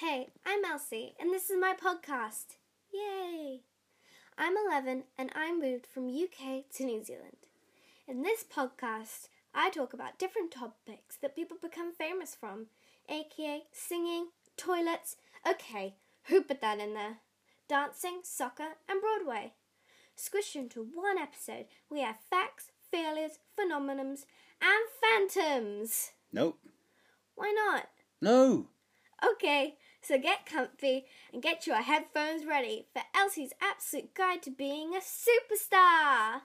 Hey, I'm Elsie, and this is my podcast. Yay! I'm 11 and I moved from UK to New Zealand. In this podcast, I talk about different topics that people become famous from, aka singing, toilets. Okay, who put that in there? Dancing, soccer, and Broadway. Squished into one episode, we have facts, failures, phenomenons, and phantoms. Nope. Why not? No. Okay, so get comfy and get your headphones ready for Elsie's absolute guide to being a superstar.